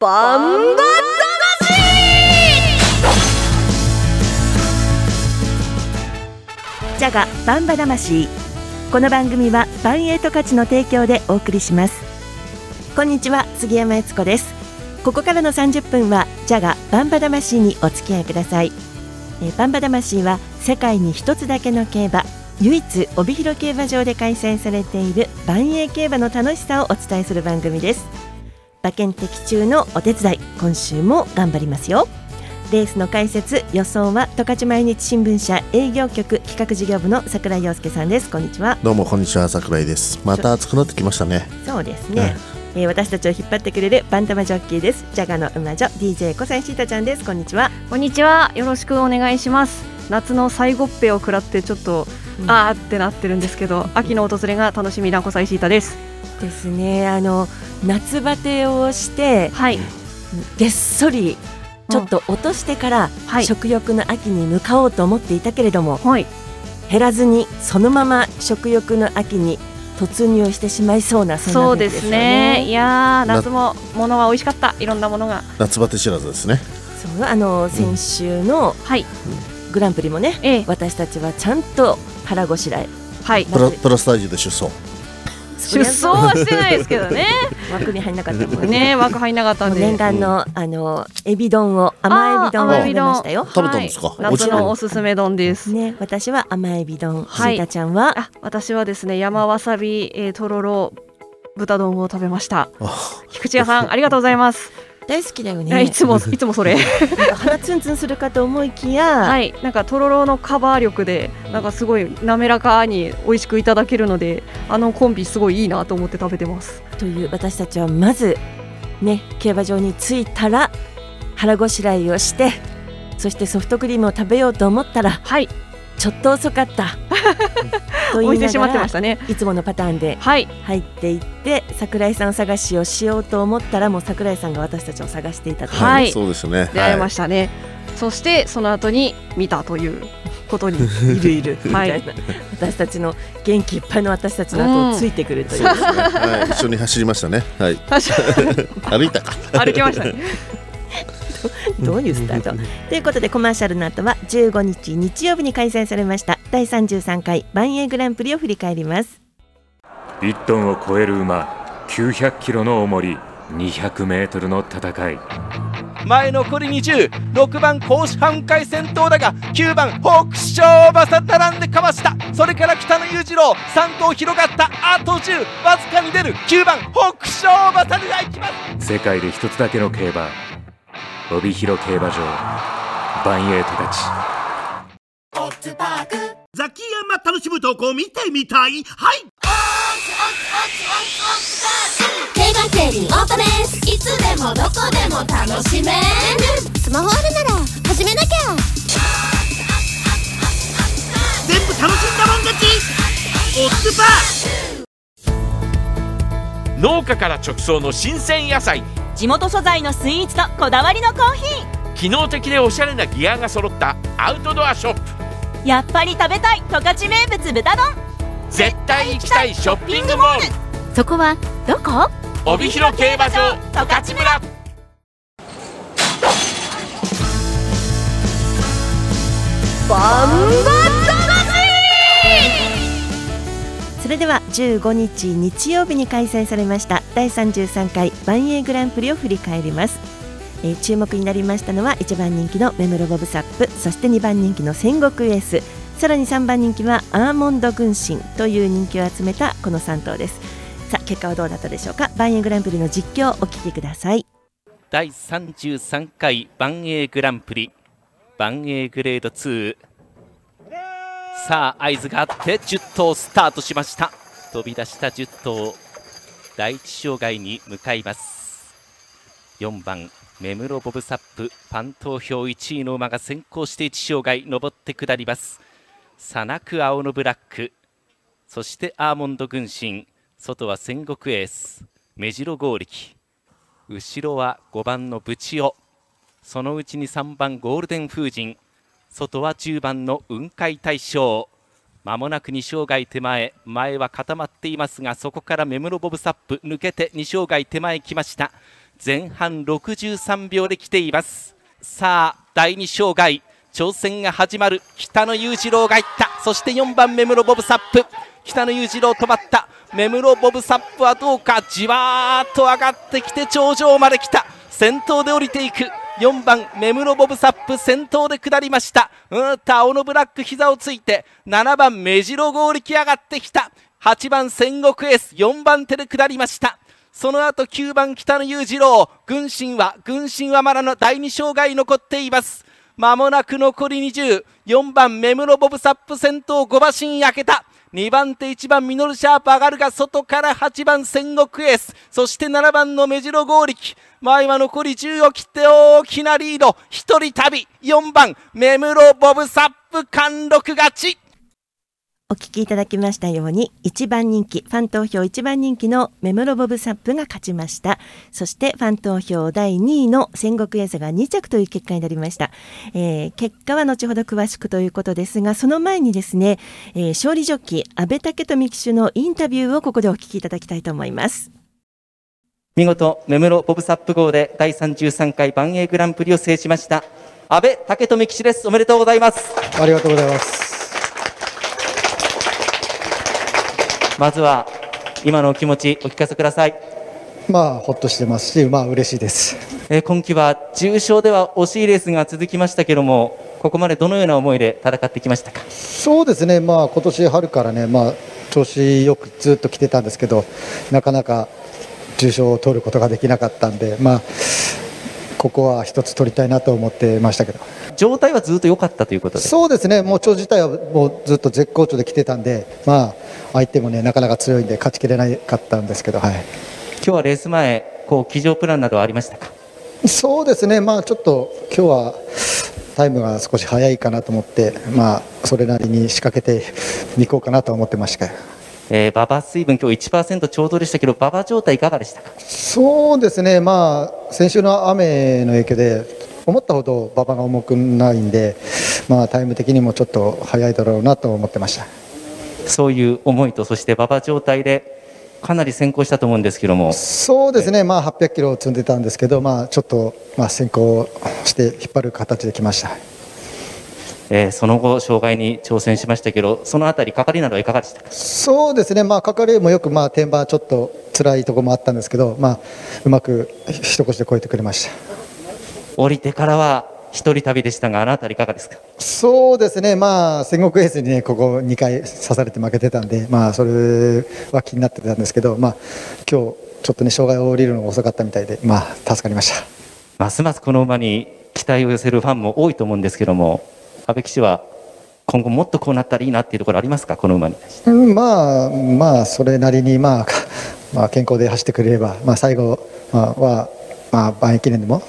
バンバジャガバンバ魂。この番組はバンエイト価値の提供でお送りします。こんにちは杉山悦子です。ここからの30分はジャガバンバ魂にお付き合いください。えバンバ魂は世界に一つだけの競馬唯一帯広競馬場で開催されている万栄競馬の楽しさをお伝えする番組です。馬券的中のお手伝い今週も頑張りますよ。レースの解説予想は十勝毎日新聞社営業局企画事業部の桜井陽介さんです。こんにちは。どうもこんにちは桜井です。また暑くなってきましたね。そうですね、えー私たちを引っ張ってくれるバンタマジョッキーです。ジャガの馬女 DJ 小西シータちゃんです。こんにちは。こんにちは。よろしくお願いします。夏の最後っぺを食らってちょっと、うん。あーってなってるんですけど秋の訪れが楽しみな小西シータです。ですね。あの夏バテをしてはい。げっそりちょっと落としてから、はい。食欲の秋に向かおうと思っていたけれどもはい。減らずにそのまま食欲の秋に突入してしまいそうなそうなですすよね。いね。やー夏もものは美味しかった。いろんなものが。夏バテ知らずですね。そうあの先週のはい。グランプリもね、ええ。私たちはちゃんと腹ごしらえ。はい。プラプラスタージュで出走出走はしてないですけどね。枠に入んなかったもんね。枠入んなかったんで。念願のあのエビ丼を甘エビ丼を食べましたよ。食べたんですか？はい。夏のおすすめ丼です。ね、私は甘エビ丼、はい。シータちゃんは？あ私はですね山わさび、えー、とろろ豚丼を食べました。あ菊池屋さんありがとうございます、大好きだよね。いつも いつもそれ鼻ツンツンするかと思いきや、はいなんかとろろのカバー力でなんかすごい滑らかに美味しくいただけるのであのコンビすごいいいなと思って食べてますという私たちはまずね競馬場に着いたら腹ごしらえをして、そしてソフトクリームを食べようと思ったらはいちょっと遅かった。と置いてしま言いながらってましたね。いつものパターンではい。入っていって桜井さん探しをしようと思ったらもう桜井さんが私たちを探していたと。い。うはいそうですね。出会いまししたね、そしてその後に見たということにいるいる みたはい。いな、私たちの元気いっぱいの私たちの後をついてくるという、たはい。一緒に走りましたね。はい。歩いたか。歩きましたね どういうスタート？ということでコマーシャルの後は15日日曜日に開催されました第33回万栄グランプリを振り返ります。1トンを超える馬900キロの重り200メートルの戦い。前残り206番甲子半回先頭だが9番北勝馬さ並んでかわした。それから北野裕次郎3頭広がった。あと10わずかに出る。9番北勝馬さが行きます。世界で一つだけの競馬帯広競馬場バンエイトたち。ザキヤマ楽しむ投稿見てみたい。はい。競馬競輪オートレースいつでもどこでも楽しめる。スマホあるなら始めなきゃ。全部楽しんだもん勝ち。オッズパー農家から直送の新鮮野菜地元素材のスイーツとこだわりのコーヒ機能的でおしゃれなギアが揃ったアウトドアショップ。ーやっぱり食べたい十勝名物豚丼。絶対行きたいショッピングモール。そこはどこ？帯広競馬場十勝村。バンバそれでは15日日曜日に開催されました第33回万栄グランプリを振り返ります、えー注目になりましたのは1番人気のメムロボブサップそして2番人気の戦国エースさらに3番人気はアーモンド軍神という人気を集めたこの3頭です。さあ結果はどうだったでしょうか？万栄グランプリの実況をお聞きください。第33回万栄グランプリ万栄グレード2さあ合図があって10頭スタートしました。飛び出した10頭第一障害に向かいます。4番目室ボブサップファン投票1位の馬が先行して1障害登って下ります。さなく青のブラック。そしてアーモンド軍神外は戦国エース。目白剛力。後ろは5番のブチオ。そのうちに3番ゴールデン風神。外は10番の雲海大将。まもなく2障害手前。前は固まっていますがそこから目室ボブサップ抜けて2障害手前来ました。前半63秒で来ています。さあ第2障害挑戦が始まる。北野裕次郎がいった。そして4番目室ボブサップ。北野裕次郎止まった。目室ボブサップはどうか。じわーっと上がってきて頂上まで来た。先頭で降りていく。4番目室ボブサップ先頭で下りました。うんと青のブラック膝をついて7番目白剛力上がってきた。8番戦国エース。4番手で下りました。その後9番北野裕次郎。軍神は軍神はまだの第2障害残っています。まもなく残り204番目室ボブサップ先頭。5馬身焼けた。2番手1番ミノルシャープ上がるが外から8番戦国エース。そして7番の目白剛力前は残り10を切って大きなリード。1人旅。4番。目室ボブサップ貫禄勝ち。お聞きいただきましたように1番人気ファン投票1番人気のメムロボブサップが勝ちました。そしてファン投票第2位の戦国エースが2着という結果になりました、えー、結果は後ほど詳しくということですがその前にですね、えー、勝利ジョッキー安倍武富騎手のインタビューをここでお聞きいただきたいと思います。見事目室ボブサップ号で第33回万栄グランプリを制しました安倍武富騎手です。おめでとうございます。ありがとうございます。まずは今のお気持ちお聞かせください。まあほっとしてますしまあ嬉しいです、えー、今季は重賞では惜しいレースが続きましたけどもここまでどのような思いで戦ってきましたか？そうですね。まあ今年春からねまあ調子よくずっと来てたんですけどなかなか重賞を取ることができなかったんでまあここは一つ取りたいなと思ってましたけど。状態はずっと良かったということで。そうですね、もう調自体はもうずっと絶好調で来てたんで、まあ、相手もねなかなか強いんで勝ちきれなかったんですけど、はい、今日はレース前こう騎乗プランなどはありましたか？そうですね、まあ、ちょっと今日はタイムが少し早いかなと思って、まあ、それなりに仕掛けていこうかなと思ってました。えー、馬場水分、今日1%ちょうどでしたけど、馬場状態、いかがでしたか？そうですね、まあ、先週の雨の影響で、思ったほど馬場が重くないんで、まあ、タイム的にもちょっと早いだろうなと思ってました。そういう思いと、そして馬場状態で、かなり先行したと思うんですけども。そうですね、まあ、800キロを積んでたんですけど、まあ、ちょっと、まあ、先行して引っ張る形できました。えー、その後、障害に挑戦しましたけど、そのあたり、かかりなどはいかがでしたか？そうですね、まあ、かかりもよく、まあ、天馬、ちょっと辛いところもあったんですけど、まあ、うまく一腰で超えてくれました。降りてからは一人旅でしたが、あのあたり、いかがですか？そうですね、まあ、戦国エースに、ね、ここ2回刺されて負けてたんで、まあ、それは気になってたんですけど、まあ今日ちょっとね、障害を降りるのが遅かったみたいで、まあ、助かりました。ますますこの馬に期待を寄せるファンも多いと思うんですけども。阿部騎手は今後もっとこうなったらいいなっていうところありますか、この馬に。うん、まあ、まあ、それなりに、まあ、まあ、健康で走ってくれれば、まあ、最後は、まあ、万駅伝でも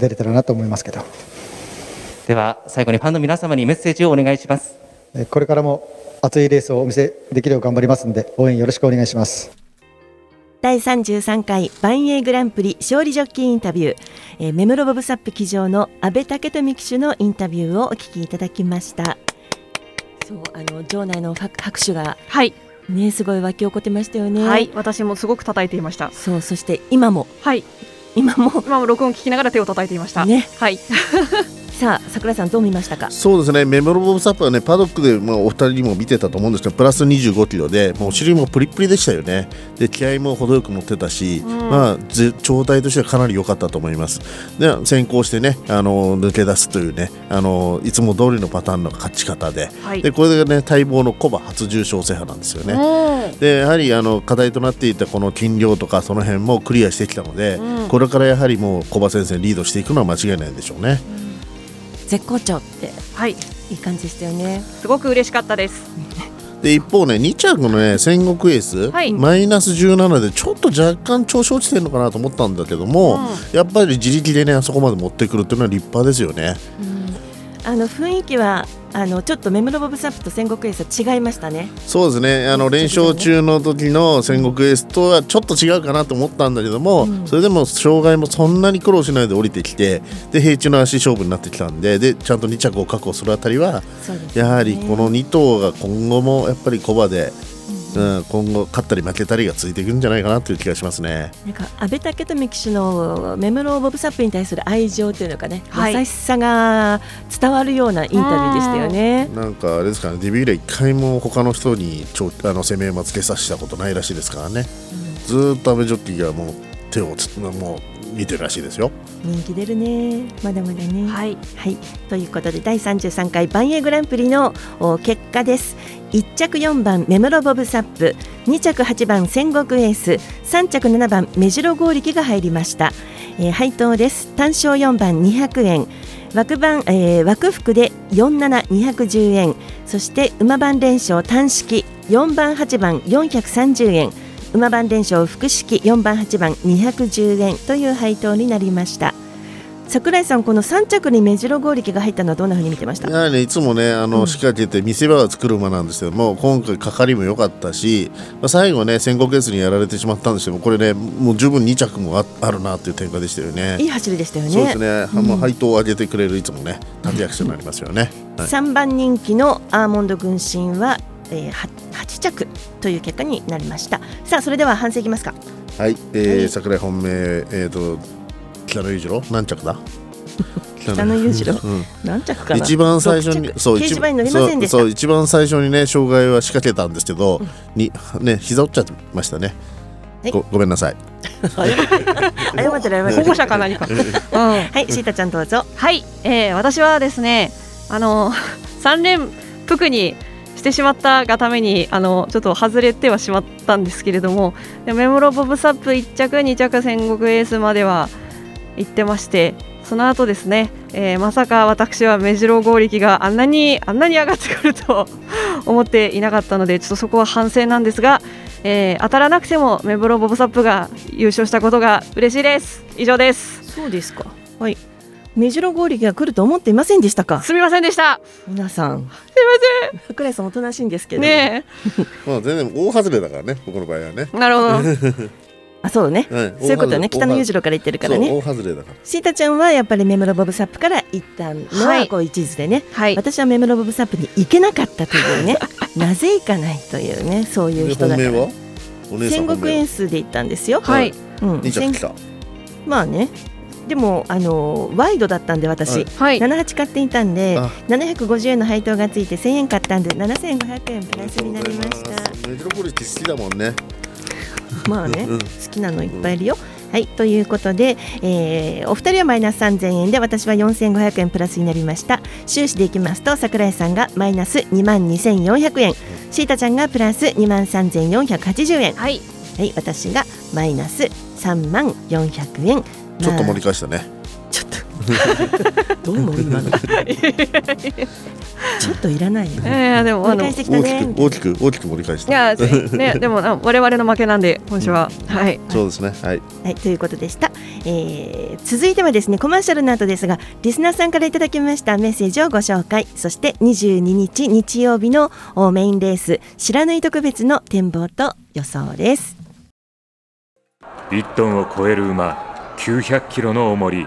出れたらなと思いますけど。では、最後にファンの皆様にメッセージをお願いします。これからも熱いレースをお見せできるよう頑張りますので、応援よろしくお願いします。第33回万栄グランプリ勝利ジョッキーインタビュー、えー、メムロボブサップ騎乗の阿部武富騎手のインタビューをお聞きいただきました。そうあの場内の拍手がはい。ねすごい沸き起こってましたよね。はい。私もすごく叩いていました。そうそして今も。はい。今も。今も録音聞きながら手を叩いていました。ね。はいさあ桜井さんどう見ましたか？そうですね。メモロボブサップはねパドックで、まあ、お二人にも見てたと思うんですけどプラス2 5キロでもうお尻もプリプリでしたよね。で気合も程よく乗ってたし、うん、まあ状態としてはかなり良かったと思います。で先行してねあの抜け出すというねあのいつも通りのパターンの勝ち方で。はい、でこれがね待望のコバ初重賞制覇なんですよね。でやはりあの課題となっていたこの斤量とかその辺もクリアしてきたので、うん、これからやはりもうコバ先生リードしていくのは間違いないでしょうね。うん絶好調ってはい。いい感じでしたよね。すごく嬉しかったです。で一方ね2着のね戦国エース、はい、マイナス17でちょっと若干調子落ちてるのかなと思ったんだけども、うん、やっぱり自力でねあそこまで持ってくるっていうのは立派ですよね。うん、あの雰囲気はあのちょっとメムロボブサップと戦国エースは違いましたね。そうですね。あの連勝中の時の戦国エースとはちょっと違うかなと思ったんだけども、うん、それでも障害もそんなに苦労しないで降りてきて、で平地の足勝負になってきたんで、でちゃんと2着を確保するあたりは、ね、やはりこの2頭が今後もやっぱりコバでうん、今後勝ったり負けたりがついていくんじゃないかなという気がしますね。なんか安倍武富騎手のメムロボブサップに対する愛情というのかね、はい優しさが伝わるようなインタビューでしたよね。なんかあれですかねデビュー以来一回も他の人にちょあの攻め馬つけさせたことないらしいですからね、ずーっと阿部ジョッキーがもう手をつもう見てるらしいですよ。人気出るね、まだまだね。はい、はい、ということで第33回バンエーグランプリのお結果です。1着4番メムロボブサップ2着8番戦国エース3着7番目白剛力が入りました、えー配当です。単勝4番200円枠番、えー枠服で47210円そして馬番連勝単式4番8番430円馬番連勝複式4番8番210円という配当になりました。桜井さんこの3着に目白剛力が入ったのはどんな風に見てました？やはりねいつもねあの仕掛けて見せ場を作る馬なんですけども今回かかりも良かったし、まあ、最後ね戦国エースにやられてしまったんですけどこれねもう十分2着もああるなっていう展開でしたよね。いい走りでしたよね。そうですね、うん。もう配当を上げてくれるいつもね立役者になりますよね。はい。3番人気のアーモンド軍神は、えー、は8着という結果になりました。さあそれでは反省いきますか。はい、えー、桜井本命、えー、と北野裕次郎？何着だ？北野裕次郎？うん。何着かな？一番最初に6着そう掲示板に乗りませんでした。そうそう一番最初にね障害は仕掛けたんですけど、にね膝折っちゃってましたね、はいごごめんなさい。謝ってる謝ってる保護者か何か。うん。はいシータちゃんどうぞ。はい、えー、私はですね、あの 三連服にしてしまったがためにあのちょっと外れてはしまったんですけれども、でメモロボブサップ1着、2着戦国エースまでは行ってまして、その後ですね、えーまさか私は目白剛力があんなにあんなに上がってくると 思っていなかったので、ちょっとそこは反省なんですが、えー当たらなくてもメブロボブサップが優勝したことが嬉しいです。以上です。そうですか。はい。目白剛力が来ると思っていませんでしたか？すみませんでした。皆さん。すみません。桜井さんおとなしいんですけど。ね まあ全然大外れだからね僕の場合はねなるほど あ、そうね。はいそういうことね。北野裕次郎から言ってるからね。大外れだから。シータちゃんはやっぱりメムロボブサップから行ったのははいこう一途でね、私はメムロボブサップに行けなかったというね。なぜ行かないというねそういう人だから。で本命は？お姉さん戦国本命は？演数で行ったんですよ。はい。うん、二着来た。まあね。でもあのワイドだったんで私、はい。78買っていたんであ。750円の配当がついて1000円買ったんで7500円プラスになりました。メジロポリス好きだもんねまあね、うん好きなのいっぱいいるよ。はいということで、えーお二人はマイナス3000円で私は4500円プラスになりました。収支でいきますと桜井さんがマイナス2万2400円。シータちゃんがプラス2万3480円。はい、はい、私がマイナス3万400円。ちょっと盛りり返したねどう思う今のちょっといらないよえー、でもあの大ね。きく大きく大きく盛り返した。いやねでも あ我々の負けなんで今週は、はい。そうですね。はい。はい、ということでした、えー続いてはですねコマーシャルの後ですがリスナーさんからいただきましたメッセージをご紹介。そして22日日曜日のおメインレース白縫い特別の展望と予想です。1トンを超える馬900キロの重り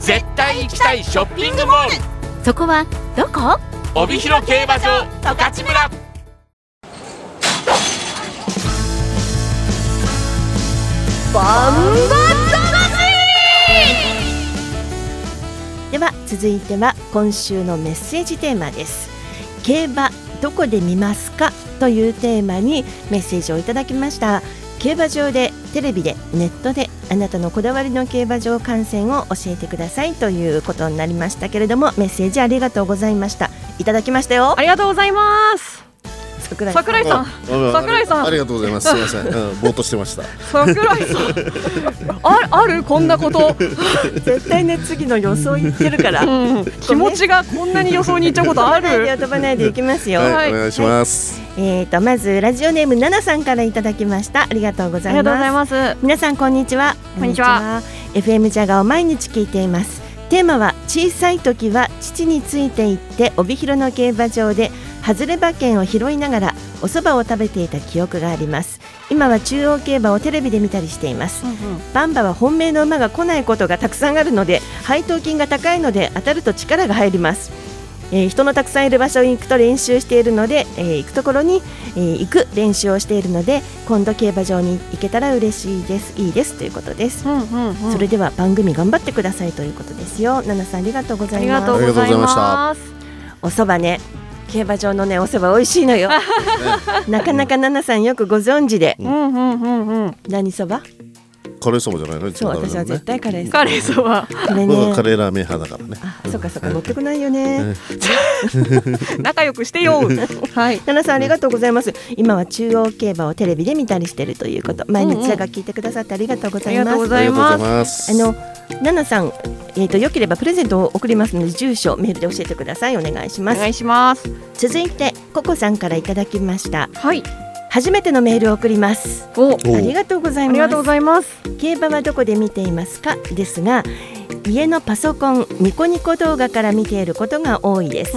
絶対行きたいショッピングモール。そこはどこ？帯広競馬場十勝村。バン。では続いては今週のメッセージテーマです。競馬どこで見ますか？というテーマにメッセージをいただきました。競馬場でテレビでネットであなたのこだわりの競馬場観戦を教えてくださいということになりましたけれどもメッセージありがとうございました。いただきましたよ。ありがとうございます。桜井桜井さん。桜井さん。ありがとうございます。すみません、うん、ぼーっとしてました。桜井さん。あ ある？こんなこと、絶対ね次の予想言ってるから、うん、気持ちがこんなに予想に行っちゃうことある？飛ばないでいきますよ、はい、お願いします、えーとまずラジオネームナナさんからいただきました。ありがとうございます。ありがとうございます。皆さんこんにちは。こんにちは。こんにちは。FM ジャガを毎日聞いています。テーマは小さい時は父について行って帯広の競馬場で外れ馬券を拾いながらお蕎麦を食べていた記憶があります。今は中央競馬をテレビで見たりしています、バンバは本命の馬が来ないことがたくさんあるので配当金が高いので当たると力が入ります。えー人のたくさんいる場所に行くと練習しているので、えー行くところに、えー行く練習をしているので今度競馬場に行けたら嬉しいです。いいです。ということです、それでは番組頑張ってくださいということですよ。ナナさんありがとうございます。ありがとうございます。お蕎麦ね競馬場のねお蕎麦美味しいのよ。なかなかナナさんよくご存知で、うんうんうんうん。何蕎麦？カレーそばじゃないの？そう私は絶対カレーカレーそば。カレーラーメン派だからね。あそっかそっか乗ってこないよね。仲良くしてよ。はい。ナナさんありがとうございます。今は中央競馬をテレビで見たりしてるということ。毎日が聞いてくださってありがとうございます、ありがとうございます。ありがとうございます。あのナナさんえーと良ければプレゼントを送りますので住所メールで教えてください。お願いします。お願いします。続いてココさんからいただきました。はい初めてのメールを送ります。お。ありがとうございます。ありがとうございます。競馬はどこで見ていますか？ですが家のパソコンニコニコ動画から見ていることが多いです、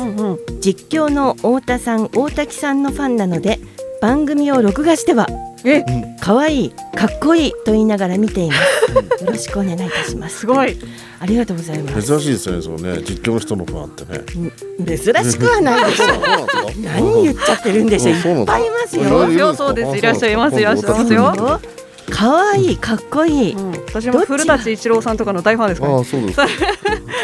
実況の太田さん大滝さんのファンなので番組を録画してはえ可愛いかっこいいと言いながら見ています。よろしくお願いいたします。すごい。ありがとうございます。珍しいですねそうね実況の人のファンってね。珍しくはないでしょそう。何言っちゃってるんでしょう。いっぱいいますよ。いろいろいるんですかそうですいらっしゃいますあいらっしゃいますよ。よ可愛いかっこいい、私も古舘一郎さんとかの大ファンですからああそうですか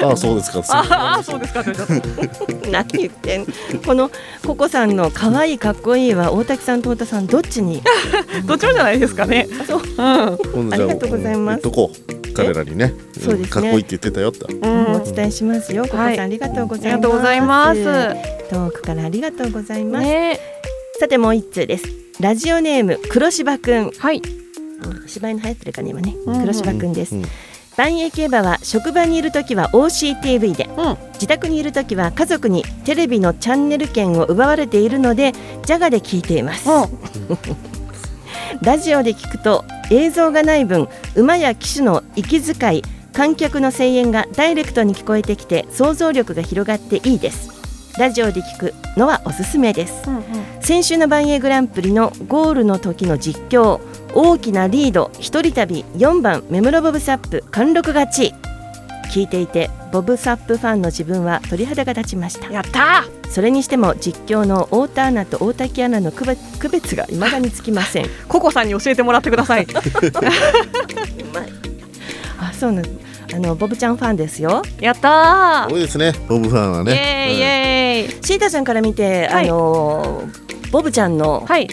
ああそうですか。ああそうですか。何言ってんこのココさんの可愛いかっこいいは大滝さんと太田さんどっちに？どっちもじゃないですかね。あそう。うん。ありがとうございます。言っとこう。彼らにね。そうですね。かっこいいって言ってたよって。うん。お伝えしますよ。ココさん、はいありがとうございます。ありがとうございます。遠くからありがとうございます。ね。さてもう一通です。ラジオネーム黒柴くん。はい。芝居の流行ってるかね今ね。うん黒柴くんです。うん万栄競馬は職場にいるときは OCTV で、自宅にいるときは家族にテレビのチャンネル権を奪われているのでジャガで聞いています。ラジオで聞くと映像がない分馬や騎手の息遣い観客の声援がダイレクトに聞こえてきて想像力が広がっていいですラジオで聞くのはおすすめです、先週の万栄グランプリのゴールの時の実況大きなリード一人旅4番メムロボブサップ貫禄勝ち。聞いていてボブサップファンの自分は鳥肌が立ちました。やった！それにしても実況の太田アナと大滝アナの区別が未だにつきません。ココさんに教えてもらってください。あそうなんあのボブちゃんファンですよ。やった多いですね。ボブファンはーイねエーイイエーイ。シータさんから見て、はい。あのボブちゃんのはい。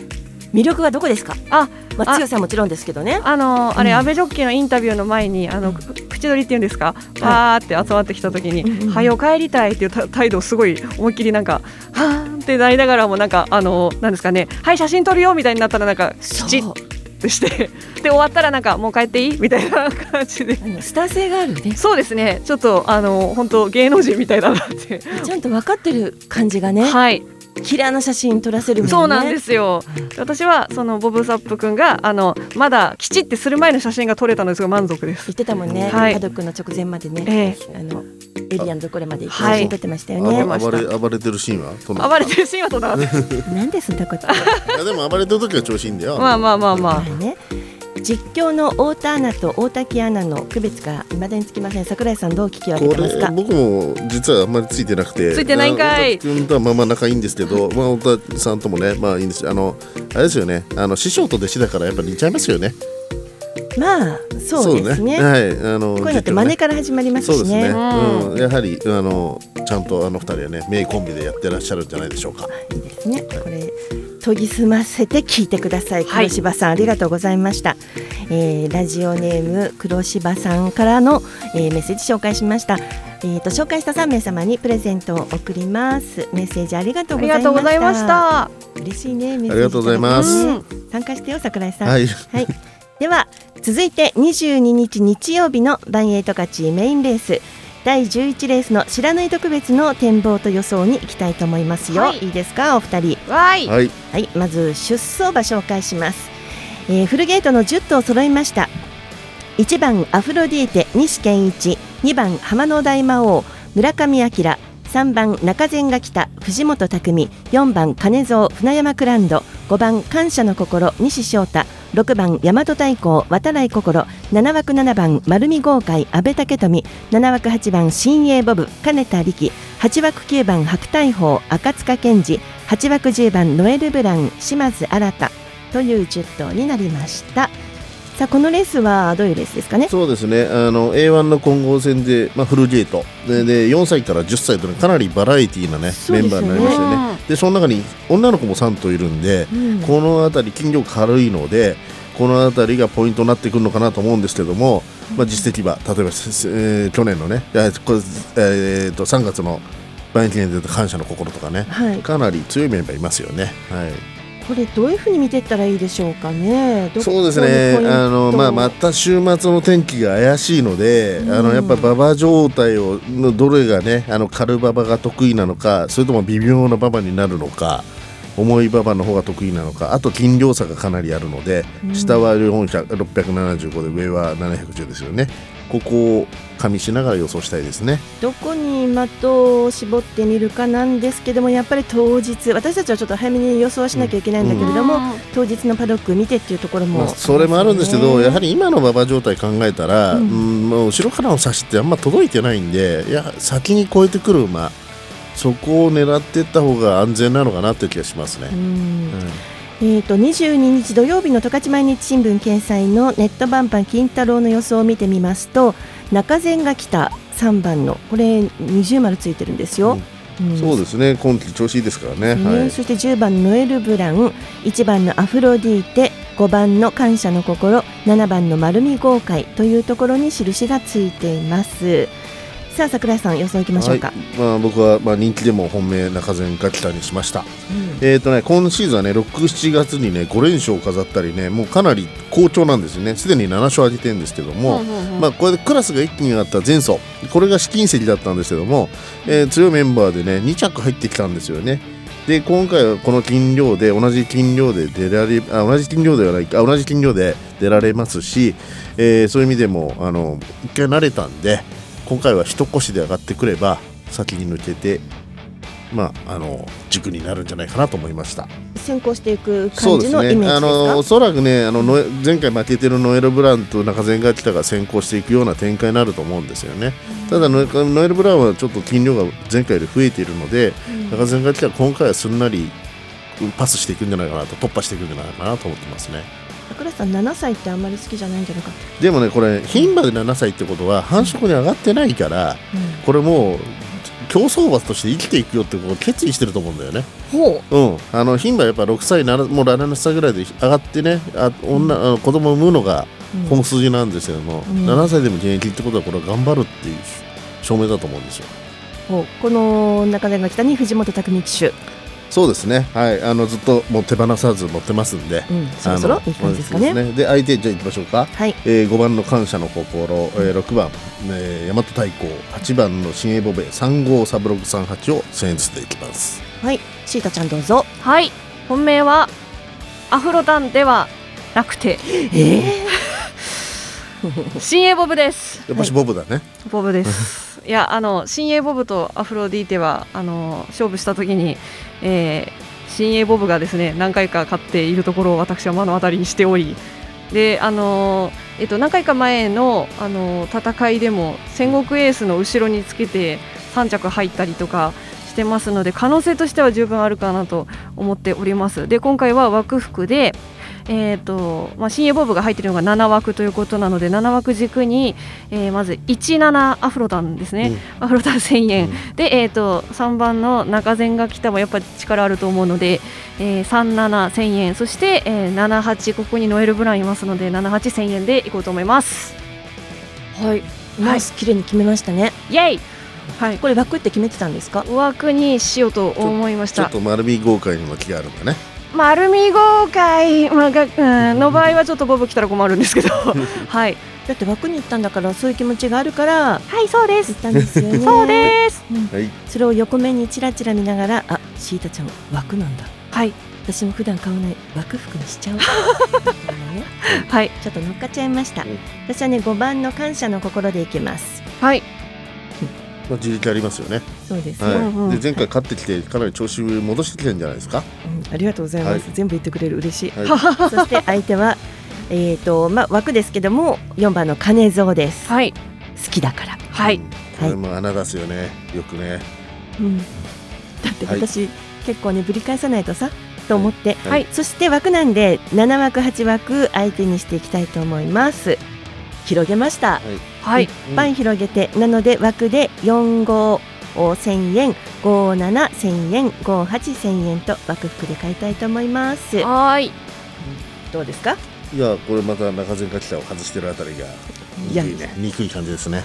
魅力はどこですか？あまあ、あ。強さはもちろんですけどね。あのあれ、うん安倍ジョッキーのインタビューの前にあのく口取りっていうんですか、わーって集まってきた時にうんうん「はよ帰りたい」っていうた態度をすごい思いっきりなんか「はーってなりながらもなんかあのなんですかね「はい写真撮るよ」みたいになったらなんかきちっとして で終わったらなんか「もう帰っていい?」みたいな感じで。スター性があるね。そうですね。ちょっとあの本当芸能人みたいだなって。ちゃんと分かってる感じがね、はいキラーな写真撮らせるもんね。そうなんですよ。私はそのボブサップ君があのまだきちってする前の写真が撮れたのですごい満足です。言ってたもんね、はい。パドックの直前までね、えあのエリアのところまで行っ写真撮ってましたよあね、ました。暴れ暴れてるシーンは？暴れてるシーンは撮った。なんでそんなこと いやでも暴れてる時は調子いいんだよ。まあまあまあ。まあ。ね実況の太田アナと大滝アナの区別が未だにつきません。桜井さんどう聞き分けこてますか？れ僕も実はあんまりついてなくて。ついてないんかい。君とはまあまあ仲いいんですけど、まあ、太田さんともねまあいいんです。あのあれですよね。あの師匠と弟子だからやっぱ似ちゃいますよねまあそうですね。はい。あのこういうのって真似から始まりますしね。そうですね、うん。うん、やはりあのちゃんとあの二人はね名コンビでやってらっしゃるんじゃないでしょうか。いいですね。これ研ぎ澄ませて聞いてください。黒柴さん、ありがとうございました、えーラジオネーム黒柴さんからの、えーメッセージ紹介しました。えー、と紹介した3名様にプレゼントを送ります。メッセージありがとうございました。嬉しいねメッセージ。ありがとうございます。ね参加してよ桜井さん。はい。では続いて22日日曜日のバンエイト勝ちメインレース。第11レースの白縫い特別の展望と予想に行きたいと思いますよ、はい。い、いですか？お二人。はい。はい、まず出走馬紹介します、えーフルゲートの10頭揃いました。1番アフロディーテ西健一。2番浜の大魔王村上明。3番中前が来た藤本匠。4番金蔵船山クランド5番感謝の心西翔太。6番大和太鼓渡来心。7枠7番丸見豪快阿部武富。7枠8番新鋭ボブ金田力。8枠9番白大鵬赤塚健二。8枠10番ノエル・ブラン島津新。という10頭になりました。さあこのレースはどういうレースですかね？そうですね。あの A1 の混合戦で、まあ、フルゲート。でで4歳から10歳といかなりバラエティーな、ねね。メンバーになりましたよね。でその中に女の子も3頭いるんで、うん。この辺り筋力軽いのでこの辺りがポイントになってくるのかなと思うんですけども、まあ、実績は例えば、えー去年のね、えーと3月の万円記念で感謝の心とかね、はい。かなり強いメンバーいますよね。はいこれどういうふうに見ていったらいいでしょうかね？そうですね。あの、まあ、また週末の天気が怪しいので、あのやっぱ馬場状態をのどれがねあの軽馬場が得意なのかそれとも微妙な馬場になるのか重い馬場の方が得意なのかあと斤量差がかなりあるので、うん。下は400 675で上は710ですよねここを加味しながら予想したいですね。どこに的を絞ってみるかなんですけどもやっぱり当日私たちはちょっと早めに予想しなきゃいけないんだけれども、当日のパドック見てっていうところも、まあ、それもあるんですけど、やはりり今の馬場状態考えたら、ううんんもう後ろからの差しってあんま届いてないんでいや先に超えてくる馬そこを狙っていった方が安全なのかなという気がしますね。うんえー、と22日土曜日の十勝毎日新聞掲載のネットバンパン金太郎の予想を見てみますと中前が来た3番のこれ二重丸ついてるんですよ。うん。そうですね。今季調子いいですからね。ね。はい。そして10番ノエル・ブラン。1番のアフロディーテ。5番の感謝の心。7番の丸見豪快というところに印がついていますさあ桜井さん予想いきましょうか、はい。まあ、僕はまあ人気でも本命中前が来たにしました。うん。えーとね、今シーズンはね6、7月にね5連勝を飾ったりねもうかなり好調なんですよね。すでに7勝挙げてるんですけども、うんうんうん。まあ、これでクラスが一気に上がった前走。これが試金石だったんですけども、えー強いメンバーでね2着入ってきたんですよね。で今回はこの斤量で同じ斤量で出られあ同じ斤量ではないあ同じ斤量で出られますし、えーそういう意味でもあの一回慣れたんで今回は一腰で上がってくれば先に抜けてまあ、あの軸になるんじゃないかなと思いました。先行していくそうです感じのイメージですか？のおそらくね、あの前回負けてるノエル・ブランと中前が来たが先行していくような展開になると思うんですよね。ただノエノエル・ブランはちょっと筋量が前回より増えているので、中前が来たら今回はすんなりパスしていくんじゃないかなと突破していくんじゃないかなと思ってますね。桜井さん7歳ってあんまり好きじゃないんじゃないかでもねこれ牝馬で7歳ってことは繁殖に上がってないから、これもう競走馬として生きていくよってことを決意してると思うんだよね。ほう。ん、あの牝馬やっぱ6歳ならもう7歳ぐらいで上がってねあ女、あの子供を産むのがうん。本筋なんですけども、う。ん。7歳でも現役ってことはこれは頑張るっていう証明だと思うんですよ。ほう。この中でが来たに藤本匠騎手そうですね、はい、あのずっともう手放さず乗ってますんで、うん。そろそろあのいい感じですかね。で相手じゃあ行きましょうか、はい。えー、5番の感謝の心、えー、6番、えー、大和太鼓8番の新鋭ボベ3号サブログ38を1000円ずつでいきます。はい。シータちゃんどうぞ。はい。本命はアフロダンではなくて。え 新鋭ボブです。やっぱしボブだね、ボブです。いやあの新鋭ボブとアフロディーテはあの勝負した時に、えー新鋭ボブがですね何回か勝っているところを私は目の当たりにしており、であのえっと何回か前のあの戦いでも戦国エースの後ろにつけて3着入ったりとかししてますので可能性としては十分あるかなと思っております。で今回は枠服でえーとまあ、新鋭ボブが入っているのが7枠ということなので7枠軸に、えー、まず17アフロタンですね、うん、アフロタン1000円、うん、で、えーと、3番の中前が来たもやっぱり力あると思うので、えー、37000円。そして、えー、78ここにノエル・ブランいますので78000円でいこうと思います。はい。ナイス綺麗に決めましたね。イエイはい、これ枠って決めてたんですか？枠にしようと思いました。ちょっと丸み豪快にも気があるんだね。丸み豪快、まあが うん、の場合はちょっとボブ来たら困るんですけど、はい。だって枠に行ったんだからそういう気持ちがあるからはいそうです。行ったんですよね。そうです、うん、はい、それを横目にちらちら見ながらあシータちゃん枠なんだ。はい。私も普段買わない枠服にしちゃう。ね、はい。ちょっと乗っかっちゃいました、私はね5番の感謝の心でいきます。はいまあ、自力ありますよね。そうです、ね、はい、で前回勝ってきてかなり調子戻してきてるんじゃないですか？うん、ありがとうございます。はい、全部言ってくれる嬉しい。はい、そして相手はえっ、ー、とまあ枠ですけども4番の金蔵です。はい。好きだから。はい。これも穴出すよね。よくね。うん。だって私、結構ねぶり返さないとさ。と思って、はい、そして枠なんで7枠8枠相手にしていきたいと思います広げました、はい、い。っぱい広げて、なので枠で4号1000円571000円58000円と枠服で買いたいと思います。はい。どうですか？いやこれまた中前かきたを外してるあたりが憎いね。憎い感じですね。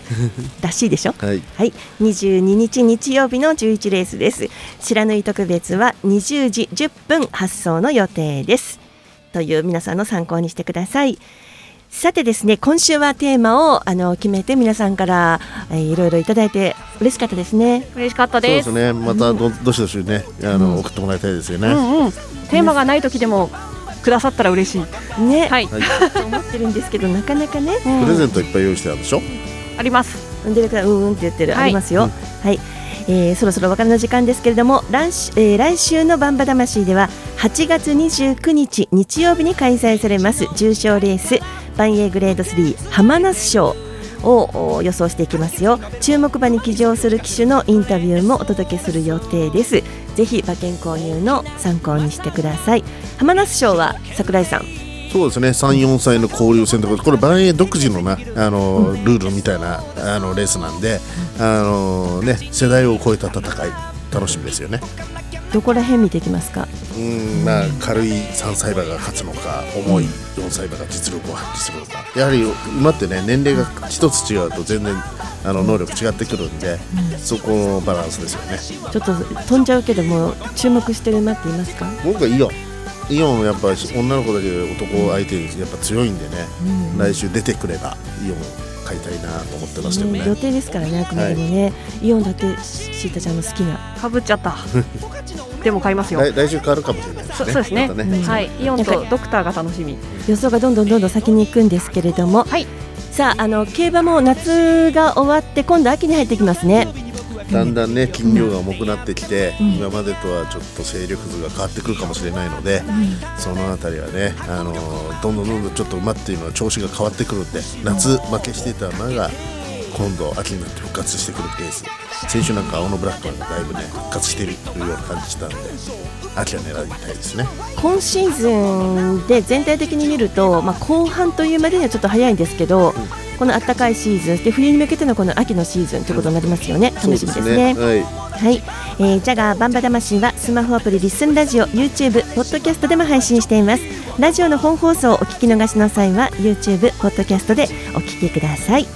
らしいでしょ？はい、はい、22日日曜日の11レースです。白縫い特別は20時10分発送の予定です。という皆さんの参考にしてくださいさてですね今週はテーマをあの決めて皆さんから、えー、いろいろいただいて嬉しかったですね。嬉しかったです。そうですね。またど,、どしどしねあの、うん、送ってもらいたいですよね、うんうん、テーマがない時でもくださったら嬉しい。ね。はい、はい、と思ってるんですけどなかなかね、プレゼントいっぱい用意してあるでしょ？あります。ディレクターうんうんって言ってる、はい、ありますよ、はい、えー、そろそろお別れの時間ですけれども来,、えー、来週のバンバ魂では8月29日日曜日に開催されます重賞レース万栄グレード3浜那須賞を予想していきますよ。注目馬に騎乗する騎手のインタビューもお届けする予定です。ぜひ馬券購入の参考にしてください。浜那須賞は桜井さん。そうですね。三四歳の交流戦とかこれ万栄独自のなあの、ルールみたいなあのレースなんで、あのね、世代を超えた戦い楽しみですよね。どこら辺見ていきますか？うんまあ軽い3歳馬が勝つのか重い4歳馬が実力を発揮するのか。やはり馬ってね年齢が一つ違うと全然あの能力違ってくるんで、うん、そこのバランスですよね。ちょっと飛んじゃうけども注目してる馬っていますか？僕はいいよイオンやっぱ女の子だけ男相手にやっぱ強いんでね、うん、来週出てくればイオン買いたいなと思ってますけどね、予定ですからねあくまでもね、はい、イオンだってシータちゃんの好きな。かぶっちゃった。でも買いますよ。来週変わるかもしれないですね。そうですね、ね。うん、はい。イオンとドクターが楽しみ。予想がどんどんどんどん先に行くんですけれども、はい、さああの競馬も夏が終わって今度秋に入ってきますね、だんだんね筋量が重くなってきて、うん、今までとはちょっと勢力図が変わってくるかもしれないので、うん、そのあたりはね、あのどんどんどんどんちょっと馬っていうのは調子が変わってくるん。で夏負けしていた馬が今度秋になって復活してくるケース。先週なんか青のブラックがだいぶね復活しているというような感じしたんで秋は狙いたいですね。今シーズンで全体的に見ると、まあ、後半というまでにはちょっと早いんですけど、うん、この暖かいシーズンで冬に向けてのこの秋のシーズンということになりますよね、楽しみですね。すねはい、はい、えー、ジャガーバンバ魂はスマホアプリリッスンラジオ YouTube ポッドキャストでも配信しています。ラジオの本放送をお聞き逃しの際は YouTube ポッドキャストでお聞きください。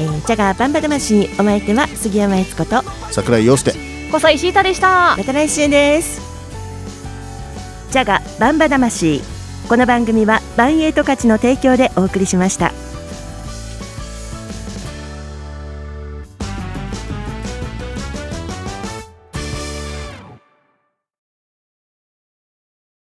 えー、ジャガーバンバ魂お相手は杉山悦子と桜井陽介。小西シータでした。また来週です。ジャガバンバ魂。この番組はバンエイト価値の提供でお送りしました